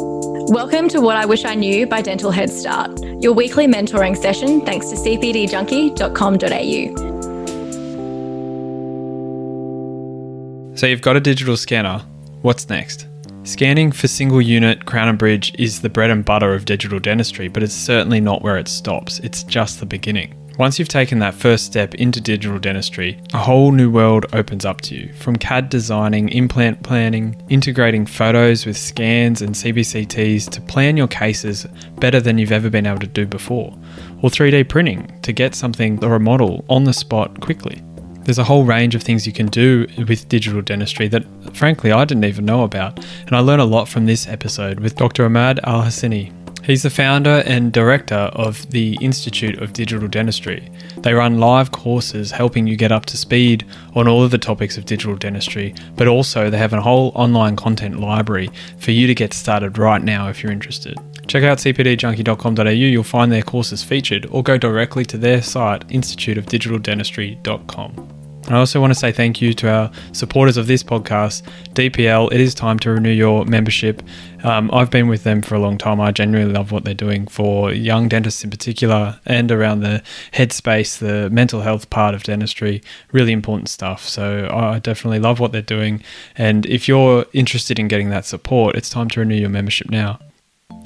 Welcome to What I Wish I Knew by Dental Head Start, your weekly mentoring session thanks to cpdjunkie.com.au. So you've got a digital scanner. What's next? Scanning for single unit crown and bridge is the bread and butter of digital dentistry, but it's certainly not where it stops. It's just the beginning. Once you've taken that first step into digital dentistry, a whole new world opens up to you. From CAD designing, implant planning, integrating photos with scans and CBCTs to plan your cases better than you've ever been able to do before, or 3D printing to get something or a model on the spot quickly. There's a whole range of things you can do with digital dentistry that, frankly, I didn't even know about, and I learned a lot from this episode with Dr. Ahmad Al Hassiny, He's the founder and director of the Institute of Digital Dentistry. They run live courses helping you get up to speed on all of the topics of digital dentistry, but also they have a whole online content library for you to get started right now if you're interested. Check out cpdjunkie.com.au, you'll find their courses featured, or go directly to their site, instituteofdigitaldentistry.com. I also want to say thank you to our supporters of this podcast, DPL. It is time to renew your membership. Um, I've been with them for a long time. I genuinely love what they're doing for young dentists in particular and around the headspace, the mental health part of dentistry. Really important stuff. So I definitely love what they're doing. And if you're interested in getting that support, it's time to renew your membership now.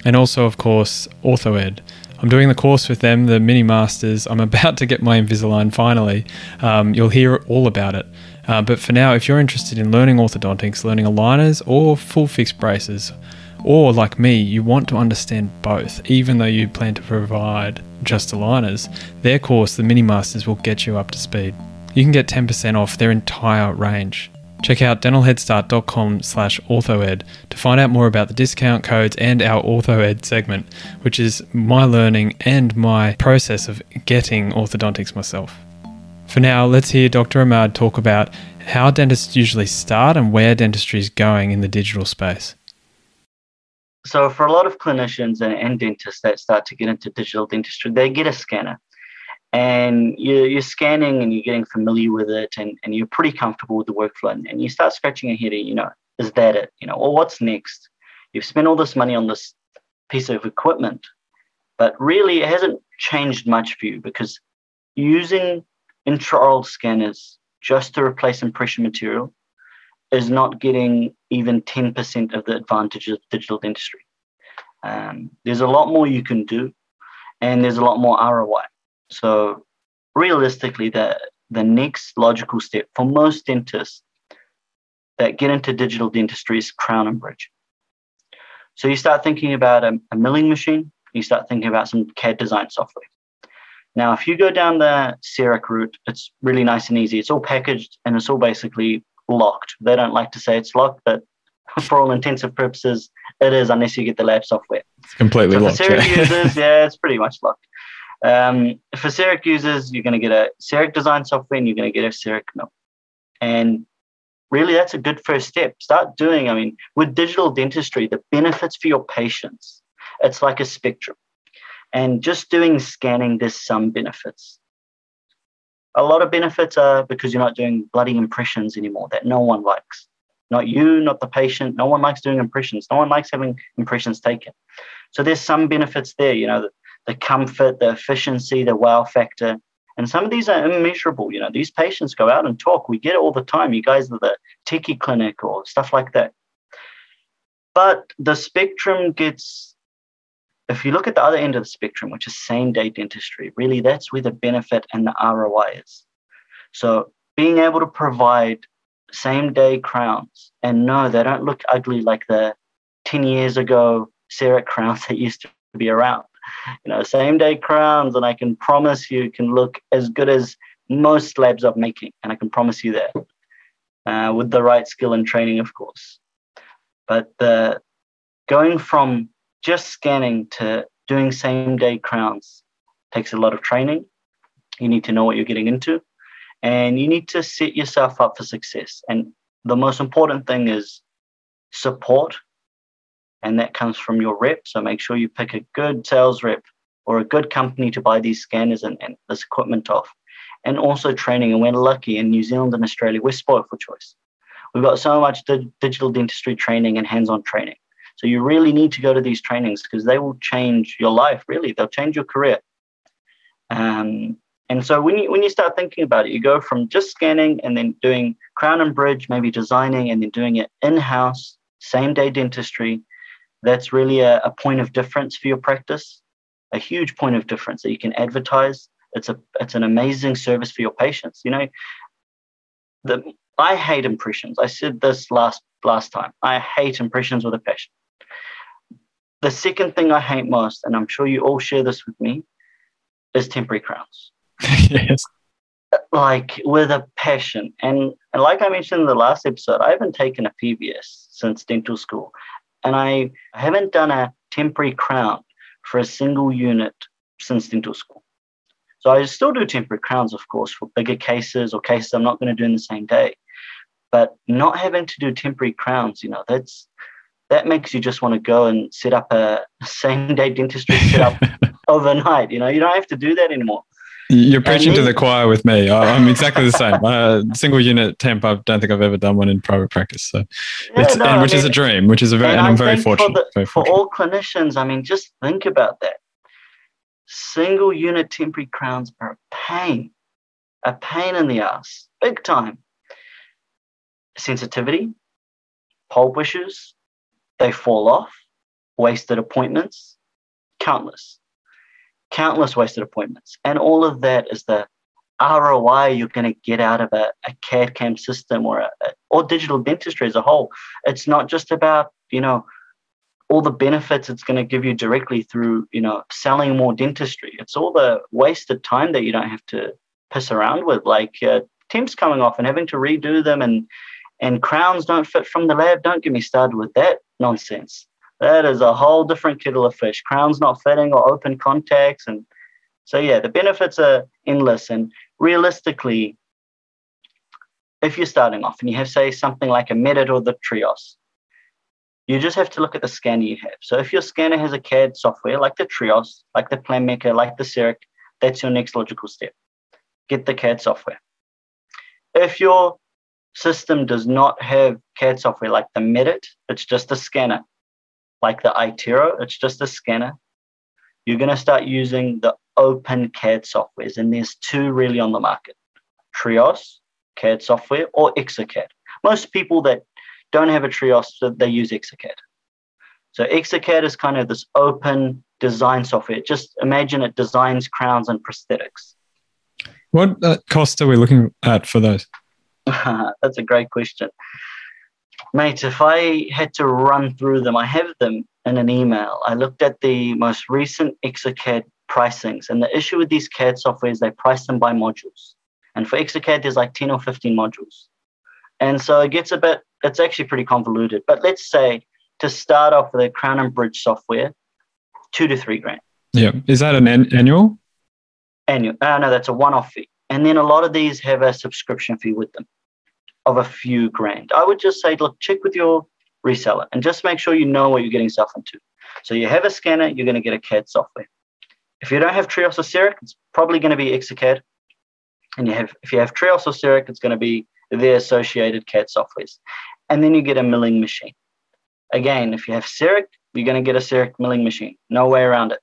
And also, of course, OrthoEd. I'm doing the course with them, the mini masters. I'm about to get my Invisalign finally. Um, you'll hear all about it. Uh, but for now, if you're interested in learning orthodontics, learning aligners or full fixed braces, or like me, you want to understand both, even though you plan to provide just aligners, their course, the Mini Masters, will get you up to speed. You can get 10% off their entire range. Check out dentalheadstart.com slash orthoed to find out more about the discount codes and our orthoed segment, which is my learning and my process of getting orthodontics myself. For now, let's hear Dr. Ahmad talk about how dentists usually start and where dentistry is going in the digital space. So, for a lot of clinicians and, and dentists that start to get into digital dentistry, they get a scanner and you're, you're scanning and you're getting familiar with it and, and you're pretty comfortable with the workflow and, and you start scratching your head and you know is that it? You know well what's next? You've spent all this money on this piece of equipment but really it hasn't changed much for you because using intraoral scanners just to replace impression material is not getting even 10% of the advantages of digital dentistry. Um, there's a lot more you can do and there's a lot more ROI so realistically, the the next logical step for most dentists that get into digital dentistry is crown and bridge. So you start thinking about a, a milling machine, you start thinking about some CAD design software. Now, if you go down the CEREC route, it's really nice and easy. It's all packaged and it's all basically locked. They don't like to say it's locked, but for all intensive purposes, it is unless you get the lab software. It's completely so locked. For yeah. users, yeah, it's pretty much locked. Um, for CEREC users, you're going to get a CEREC design software and you're going to get a CEREC mill. And really, that's a good first step. Start doing, I mean, with digital dentistry, the benefits for your patients, it's like a spectrum. And just doing scanning, there's some benefits. A lot of benefits are because you're not doing bloody impressions anymore that no one likes. Not you, not the patient. No one likes doing impressions. No one likes having impressions taken. So there's some benefits there. You know, the comfort, the efficiency, the wow factor. And some of these are immeasurable. You know, these patients go out and talk. We get it all the time. You guys are the Tiki Clinic or stuff like that. But the spectrum gets, if you look at the other end of the spectrum, which is same day dentistry, really that's where the benefit and the ROI is. So being able to provide same day crowns and no, they don't look ugly like the 10 years ago CEREC crowns that used to be around you know, same day crowns, and I can promise you can look as good as most labs are making, and I can promise you that uh, with the right skill and training, of course. But the going from just scanning to doing same day crowns takes a lot of training. You need to know what you're getting into, and you need to set yourself up for success. And the most important thing is support and that comes from your rep. So make sure you pick a good sales rep or a good company to buy these scanners and, and this equipment off. And also training. And we're lucky in New Zealand and Australia, we're spoiled for choice. We've got so much di- digital dentistry training and hands on training. So you really need to go to these trainings because they will change your life. Really, they'll change your career. Um, and so when you when you start thinking about it, you go from just scanning and then doing crown and bridge, maybe designing and then doing it in house, same day dentistry. That's really a, a point of difference for your practice, a huge point of difference that you can advertise. It's a it's an amazing service for your patients. You know, the I hate impressions. I said this last last time. I hate impressions with a passion. The second thing I hate most, and I'm sure you all share this with me, is temporary crowns. yes. Like with a passion. And, and like I mentioned in the last episode, I haven't taken a PVS since dental school. And I haven't done a temporary crown for a single unit since dental school. So I still do temporary crowns, of course, for bigger cases or cases I'm not going to do in the same day. But not having to do temporary crowns, you know, that's that makes you just want to go and set up a same day dentistry setup overnight. You know, you don't have to do that anymore. You're preaching to the choir with me. I'm exactly the same. Uh, single unit temp. I don't think I've ever done one in private practice. So, no, and, which mean, is a dream. Which is a very, and, and I'm very fortunate. For, the, very fortunate. for all clinicians, I mean, just think about that. Single unit temporary crowns are a pain, a pain in the ass, big time. Sensitivity, pulp issues, they fall off, wasted appointments, countless countless wasted appointments. And all of that is the ROI you're going to get out of a, a CAD CAM system or a, or digital dentistry as a whole. It's not just about, you know, all the benefits it's going to give you directly through, you know, selling more dentistry. It's all the wasted time that you don't have to piss around with, like uh, temps coming off and having to redo them and and crowns don't fit from the lab. Don't get me started with that nonsense. That is a whole different kettle of fish. Crowns not fitting or open contacts. And so, yeah, the benefits are endless. And realistically, if you're starting off and you have, say, something like a Medit or the Trios, you just have to look at the scanner you have. So if your scanner has a CAD software like the Trios, like the Planmeca, like the CEREC, that's your next logical step. Get the CAD software. If your system does not have CAD software like the Medit, it's just a scanner like the iTero, it's just a scanner. You're going to start using the open CAD softwares, and there's two really on the market Trios CAD software or Exocad. Most people that don't have a Trios, they use Exocad. So Exocad is kind of this open design software. Just imagine it designs crowns and prosthetics. What uh, cost are we looking at for those? That's a great question. Mate, if I had to run through them, I have them in an email. I looked at the most recent Exocad pricings, and the issue with these CAD software is they price them by modules. And for Exocad, there's like 10 or 15 modules. And so it gets a bit, it's actually pretty convoluted. But let's say to start off with a Crown and Bridge software, two to three grand. Yeah. Is that an an- annual? Annual. Uh, no, that's a one off fee. And then a lot of these have a subscription fee with them of a few grand. I would just say, look, check with your reseller and just make sure you know what you're getting yourself into. So you have a scanner, you're going to get a CAD software. If you don't have Trios or CEREC, it's probably going to be Exocad. And you have, if you have Trios or CEREC, it's going to be the associated CAD softwares. And then you get a milling machine. Again, if you have CEREC, you're going to get a CEREC milling machine. No way around it.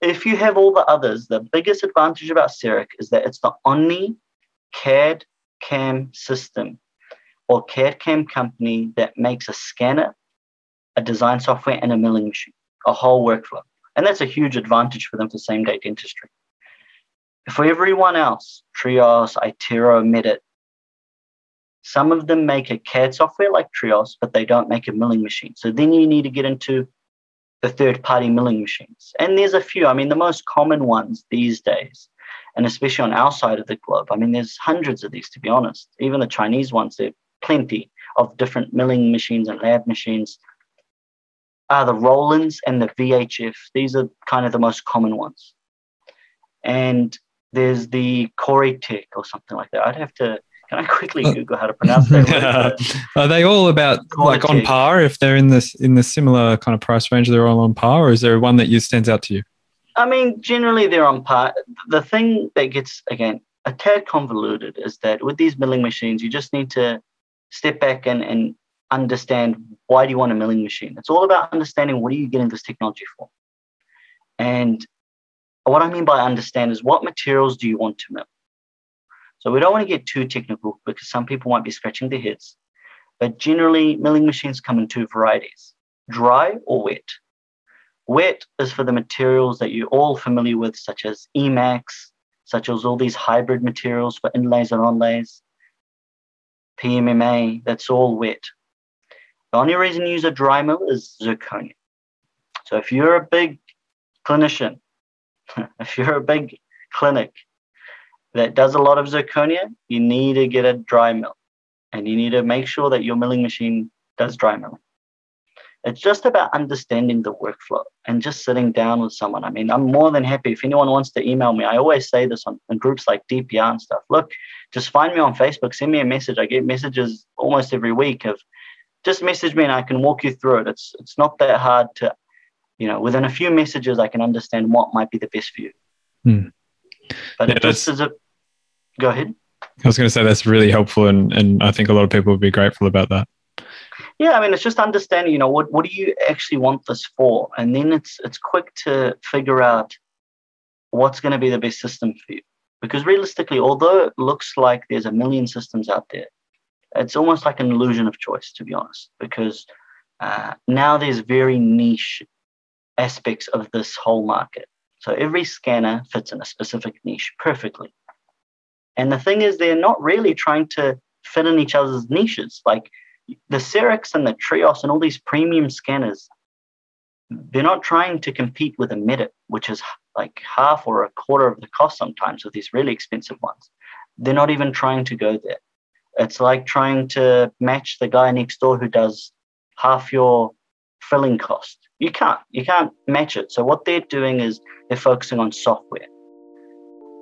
If you have all the others, the biggest advantage about CEREC is that it's the only CAD CAM system or CAD CAM company that makes a scanner, a design software, and a milling machine, a whole workflow. And that's a huge advantage for them for same day dentistry. For everyone else, Trios, iTero, Medit, some of them make a CAD software like Trios, but they don't make a milling machine. So then you need to get into the third party milling machines. And there's a few. I mean, the most common ones these days, and especially on our side of the globe, I mean, there's hundreds of these, to be honest. Even the Chinese ones, they're plenty of different milling machines and lab machines are the Rolands and the VHF. These are kind of the most common ones. And there's the Tech or something like that. I'd have to can I quickly uh, Google how to pronounce that? are they all about like on par? If they're in this in the similar kind of price range, they're all on par, or is there one that you stands out to you? I mean, generally they're on par. The thing that gets again a tad convoluted is that with these milling machines, you just need to step back and, and understand why do you want a milling machine. It's all about understanding what are you getting this technology for. And what I mean by understand is what materials do you want to mill? So we don't want to get too technical because some people might be scratching their heads. But generally, milling machines come in two varieties dry or wet. Wet is for the materials that you're all familiar with, such as e.max, such as all these hybrid materials for inlays and onlays, PMMA, that's all wet. The only reason you use a dry mill is zirconia. So if you're a big clinician, if you're a big clinic that does a lot of zirconia, you need to get a dry mill and you need to make sure that your milling machine does dry milling. It's just about understanding the workflow and just sitting down with someone. I mean, I'm more than happy if anyone wants to email me. I always say this on in groups like DPR and stuff. Look, just find me on Facebook, send me a message. I get messages almost every week of just message me and I can walk you through it. It's it's not that hard to, you know, within a few messages I can understand what might be the best for you. Hmm. But yeah, it just is a go ahead. I was going to say that's really helpful, and, and I think a lot of people would be grateful about that. Yeah, I mean, it's just understanding, you know, what, what do you actually want this for? And then it's it's quick to figure out what's going to be the best system for you. Because realistically, although it looks like there's a million systems out there, it's almost like an illusion of choice, to be honest, because uh, now there's very niche aspects of this whole market. So every scanner fits in a specific niche perfectly. And the thing is, they're not really trying to fit in each other's niches. Like the CERECs and the Trios and all these premium scanners, they're not trying to compete with a Medit, which is like half or a quarter of the cost sometimes of these really expensive ones. They're not even trying to go there. It's like trying to match the guy next door who does half your filling cost. You can't. You can't match it. So what they're doing is they're focusing on software.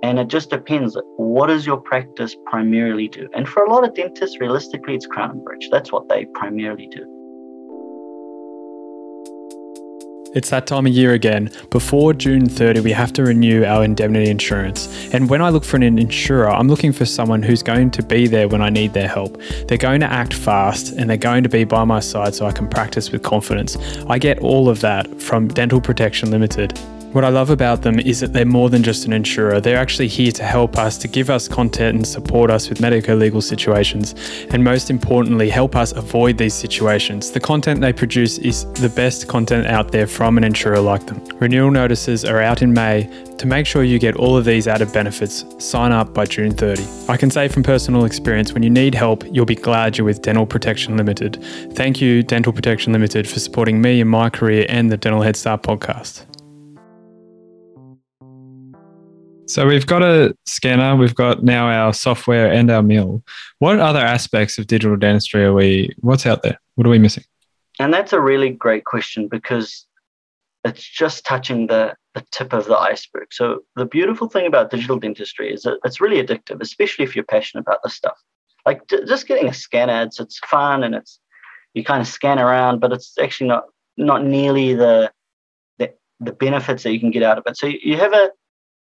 And it just depends. What does your practice primarily do? And for a lot of dentists, realistically, it's crown and bridge. That's what they primarily do. It's that time of year again. Before June 30, we have to renew our indemnity insurance. And when I look for an insurer, I'm looking for someone who's going to be there when I need their help. They're going to act fast and they're going to be by my side so I can practice with confidence. I get all of that from Dental Protection Limited. What I love about them is that they're more than just an insurer. They're actually here to help us, to give us content and support us with medico legal situations, and most importantly, help us avoid these situations. The content they produce is the best content out there from an insurer like them. Renewal notices are out in May. To make sure you get all of these added benefits, sign up by June 30. I can say from personal experience, when you need help, you'll be glad you're with Dental Protection Limited. Thank you, Dental Protection Limited, for supporting me in my career and the Dental Head Start podcast. So we've got a scanner, we've got now our software and our mill. What other aspects of digital dentistry are we, what's out there? What are we missing? And that's a really great question because it's just touching the, the tip of the iceberg. So the beautiful thing about digital dentistry is that it's really addictive, especially if you're passionate about this stuff. Like just getting a scanner, it's, it's fun and it's, you kind of scan around, but it's actually not, not nearly the, the, the benefits that you can get out of it. So you have a,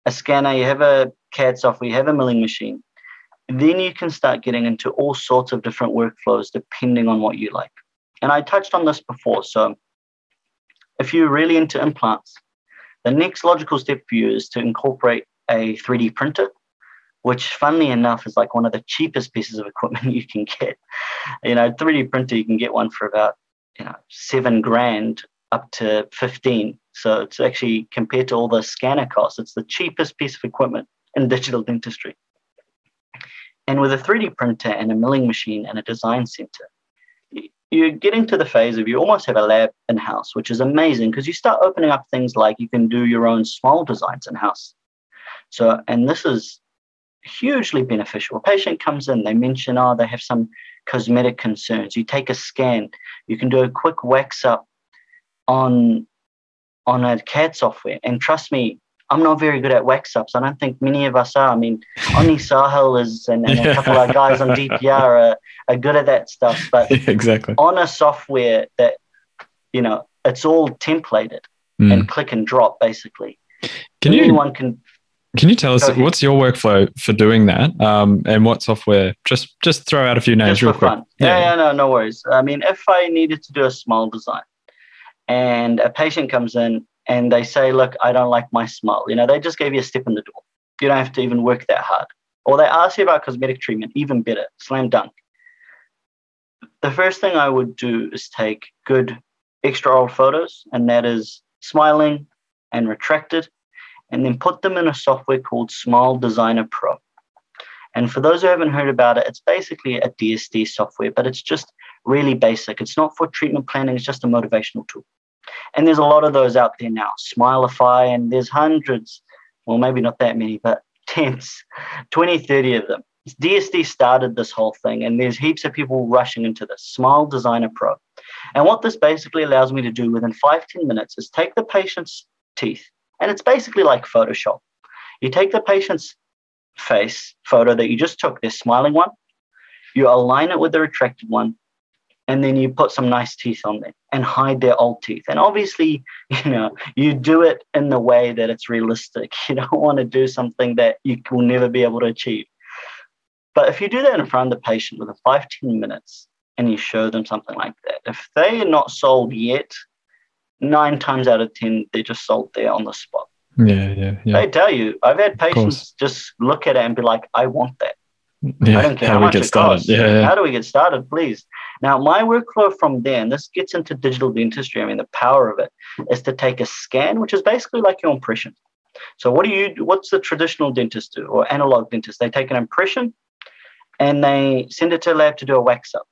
a scanner, you have a CAD software, you have a milling machine, then you can start getting into all sorts of different workflows depending on what you like. And I touched on this before. So if you're really into implants, the next logical step for you is to incorporate a 3D printer, which funnily enough is like one of the cheapest pieces of equipment you can get. You know, 3D printer, you can get one for about, you know, seven grand up to 15. So it's actually compared to all the scanner costs, it's the cheapest piece of equipment in digital dentistry. And with a 3D printer and a milling machine and a design center, you're getting to the phase of you almost have a lab in house, which is amazing because you start opening up things like you can do your own small designs in house. So, and this is hugely beneficial. A patient comes in, they mention, oh, they have some cosmetic concerns. You take a scan, you can do a quick wax up on on a CAD software. And trust me, I'm not very good at wax ups. I don't think many of us are. I mean, Oni Sahil is and, and a couple of guys on DPR are, are good at that stuff. But exactly on a software that, you know, it's all templated mm. and click and drop basically. Can anyone you, can Can you tell us what's your workflow for doing that, um, and what software? Just just throw out a few names just real quick. Fun. Yeah, yeah, no, no worries. I mean, if I needed to do a small design, and a patient comes in and they say, "Look, I don't like my smile," you know, they just gave you a step in the door. You don't have to even work that hard. Or they ask you about cosmetic treatment, even better, slam dunk. The first thing I would do is take good extraoral photos, and that is smiling and retracted and then put them in a software called Smile Designer Pro. And for those who haven't heard about it, it's basically a DSD software, but it's just really basic. It's not for treatment planning, it's just a motivational tool. And there's a lot of those out there now, SmileFy, and there's hundreds, well, maybe not that many, but tens, 20, 30 of them. DSD started this whole thing, and there's heaps of people rushing into this Smile Designer Pro. And what this basically allows me to do within five, 10 minutes is take the patient's teeth and it's basically like Photoshop. You take the patient's face photo that you just took, this smiling one, you align it with the retracted one, and then you put some nice teeth on there and hide their old teeth. And obviously, you know, you do it in the way that it's realistic. You don't want to do something that you will never be able to achieve. But if you do that in front of the patient within five, 10 minutes and you show them something like that, if they are not sold yet, nine times out of ten they're just sold there on the spot. Yeah, yeah, yeah. They tell you. I've had patients just look at it and be like, "I want that." Yeah, I don't care how, how, we much get it started. costs. Yeah, yeah. How do we get started, please? Now, my workflow from there, and this gets into digital dentistry. I mean, the power of it is to take a scan, which is basically like your impression. So, what do you? What's the traditional dentist do, or analog dentist? They take an impression, and they send it to a lab to do a wax up.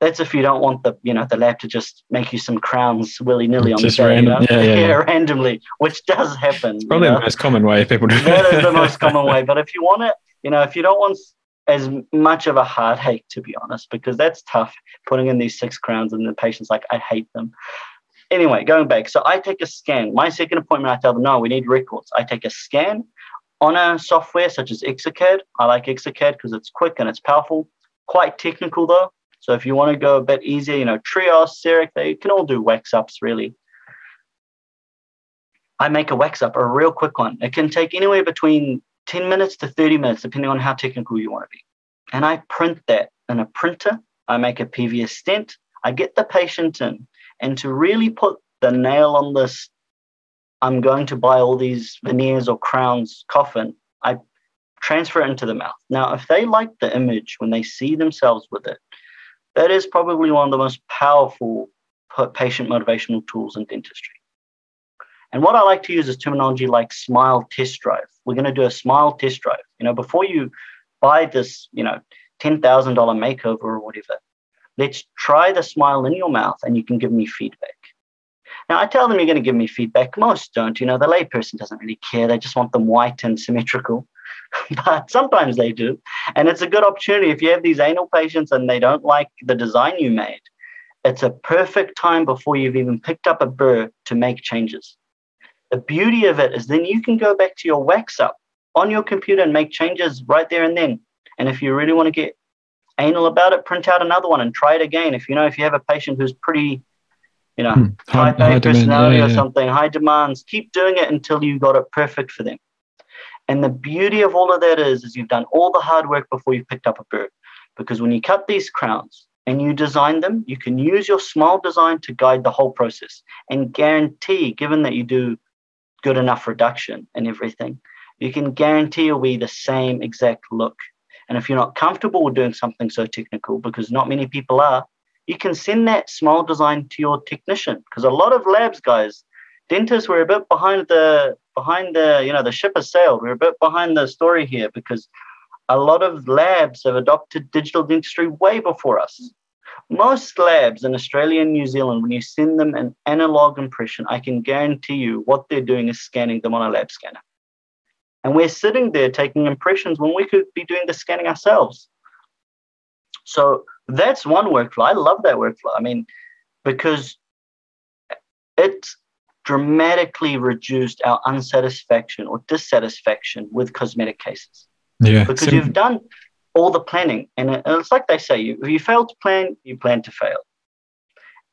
That's if you don't want the you know the lab to just make you some crowns willy nilly on Just the day, you random. know? Yeah, yeah, yeah. randomly, which does happen. It's probably you know? the most common way people do that is the most common way. But if you want it, you know, if you don't want as much of a heartache, to be honest, because that's tough putting in these six crowns and the patient's like, I hate them. Anyway, going back. So I take a scan. My second appointment, I tell them, no, we need records. I take a scan on a software such as Exocad. I like Exocad because it's quick and it's powerful. Quite technical though. So if you want to go a bit easier, you know, Trios, CEREC, they can all do wax ups really. I make a wax up, a real quick one. It can take anywhere between 10 minutes to 30 minutes, depending on how technical you want to be. And I print that in a printer. I make a PVS stent. I get the patient in. And to really put the nail on this, I'm going to buy all these veneers or crowns coffin, I transfer it into the mouth. Now, if they like the image when they see themselves with it, that is probably one of the most powerful patient motivational tools in dentistry. And what I like to use is terminology like smile test drive. We're going to do a smile test drive. You know, before you buy this, you know, $10,000 makeover or whatever, let's try the smile in your mouth and you can give me feedback. Now, I tell them you're going to give me feedback. Most don't. You know, the layperson doesn't really care. They just want them white and symmetrical. but sometimes they do. And it's a good opportunity if you have these anal patients and they don't like the design you made. It's a perfect time before you've even picked up a burr to make changes. The beauty of it is then you can go back to your wax up on your computer and make changes right there and then. And if you really want to get anal about it, print out another one and try it again. If you know, if you have a patient who's pretty, you know, Hmm. High- high demand, personality yeah, or yeah. something, high demands, keep doing it until you got it perfect for them. And the beauty of all of that is, is you've done all the hard work before you picked up a burr. Because when you cut these crowns and you design them, you can use your small design to guide the whole process and guarantee, given that you do good enough reduction and everything, you can guarantee it'll the same exact look. And if you're not comfortable with doing something so technical, because not many people are, you can send that small design to your technician. Because a lot of labs, guys, dentists were a bit behind the behind the you know the ship has sailed. We're a bit behind the story here because a lot of labs have adopted digital dentistry way before us. Most labs in Australia and New Zealand, when you send them an analog impression, I can guarantee you what they're doing is scanning them on a lab scanner. And we're sitting there taking impressions when we could be doing the scanning ourselves. So that's one workflow. I love that workflow. I mean, because it dramatically reduced our unsatisfaction or dissatisfaction with cosmetic cases Yeah. because sim- you've done all the planning. And uh, it's like they say, you, if you fail to plan, you plan to fail.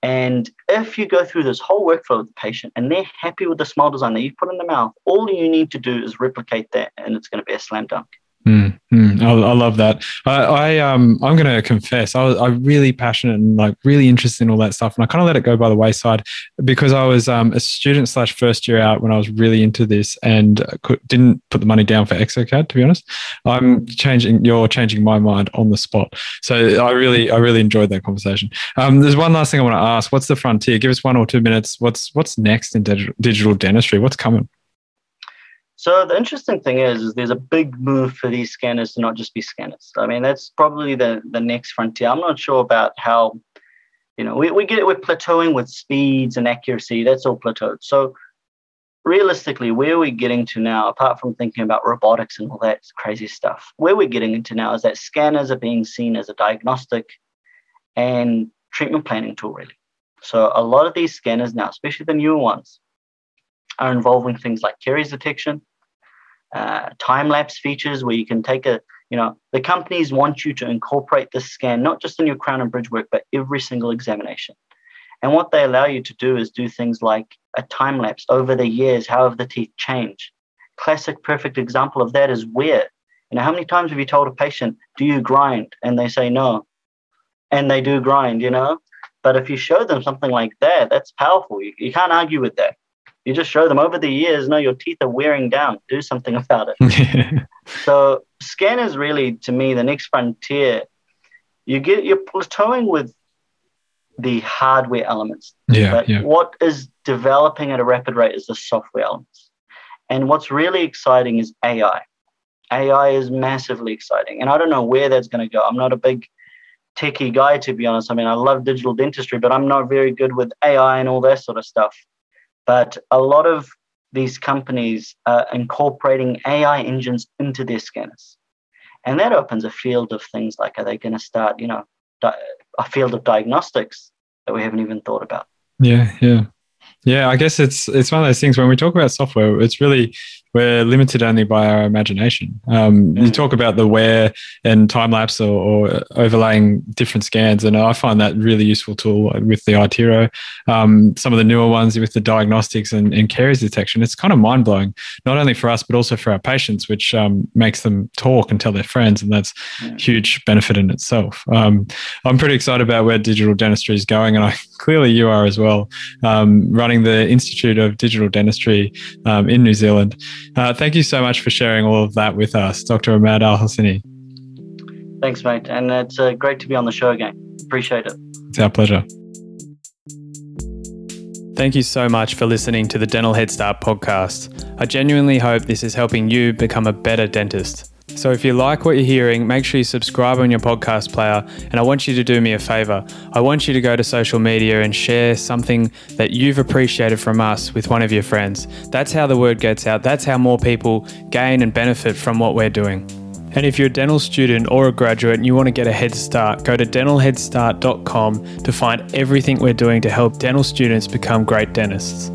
And if you go through this whole workflow with the patient and they're happy with the smile design that you've put in the mouth, all you need to do is replicate that and it's going to be a slam dunk. Mm, mm, I, I, love that. I, I um I'm gonna confess I was I'm really passionate and like really interested in all that stuff, and I kind of let it go by the wayside because I was um, a student slash first year out when I was really into this and could, didn't put the money down for exocad. To be honest, I'm changing. You're changing my mind on the spot. So I really I really enjoyed that conversation. Um, there's one last thing I want to ask. What's the frontier? Give us one or two minutes. What's what's next in digital, digital dentistry? What's coming? So the interesting thing is, is there's a big move for these scanners to not just be scanners. I mean, that's probably the the next frontier. I'm not sure about how, you know, we, we get it, we're plateauing with speeds and accuracy. That's all plateaued. So realistically, where we're getting to now, apart from thinking about robotics and all that crazy stuff, where we're getting into now is that scanners are being seen as a diagnostic and treatment planning tool, really. So a lot of these scanners now, especially the newer ones, are involving things like caries detection, uh, time lapse features where you can take a, you know, the companies want you to incorporate this scan not just in your crown and bridge work, but every single examination. And what they allow you to do is do things like a time lapse over the years, how have the teeth changed? Classic perfect example of that is where. You know, how many times have you told a patient, do you grind? And they say no. And they do grind, you know? But if you show them something like that, that's powerful. You, you can't argue with that. You just show them over the years, no, your teeth are wearing down. Do something about it. so scan is really, to me, the next frontier. You get you're plateauing with the hardware elements. Yeah, but yeah. what is developing at a rapid rate is the software elements. And what's really exciting is AI. AI is massively exciting. And I don't know where that's going to go. I'm not a big techie guy, to be honest. I mean, I love digital dentistry, but I'm not very good with AI and all that sort of stuff. But a lot of these companies are incorporating AI engines into their scanners. And that opens a field of things like are they going to start, you know, di- a field of diagnostics that we haven't even thought about? Yeah, yeah. Yeah, I guess it's it's one of those things when we talk about software, it's really we're limited only by our imagination. Um, mm. You talk about the wear and time lapse or, or, overlaying different scans, and I find that really useful tool with the iTero. Um, some of the newer ones with the diagnostics and, and caries detection, it's kind of mind blowing, not only for us but also for our patients, which um, makes them talk and tell their friends, and that's yeah. huge benefit in itself. Um, I'm pretty excited about where digital dentistry is going, and I clearly you are as well, um, running the Institute of Digital Dentistry um, in New Zealand. Uh, thank you so much for sharing all of that with us, Dr. Ahmad Al Hassiny. Thanks, mate. And it's uh, great to be on the show again. Appreciate it. It's our pleasure. Thank you so much for listening to the Dental Head Start podcast. I genuinely hope this is helping you become a better dentist. So if you like what you're hearing, make sure you subscribe on your podcast player. And I want you to do me a favor. I want you to go to social media and share something that you've appreciated from us with one of your friends. That's how the word gets out. That's how more people gain and benefit from what we're doing. And if you're a dental student or a graduate and you want to get a head start, go to dentalheadstart.com to find everything we're doing to help dental students become great dentists.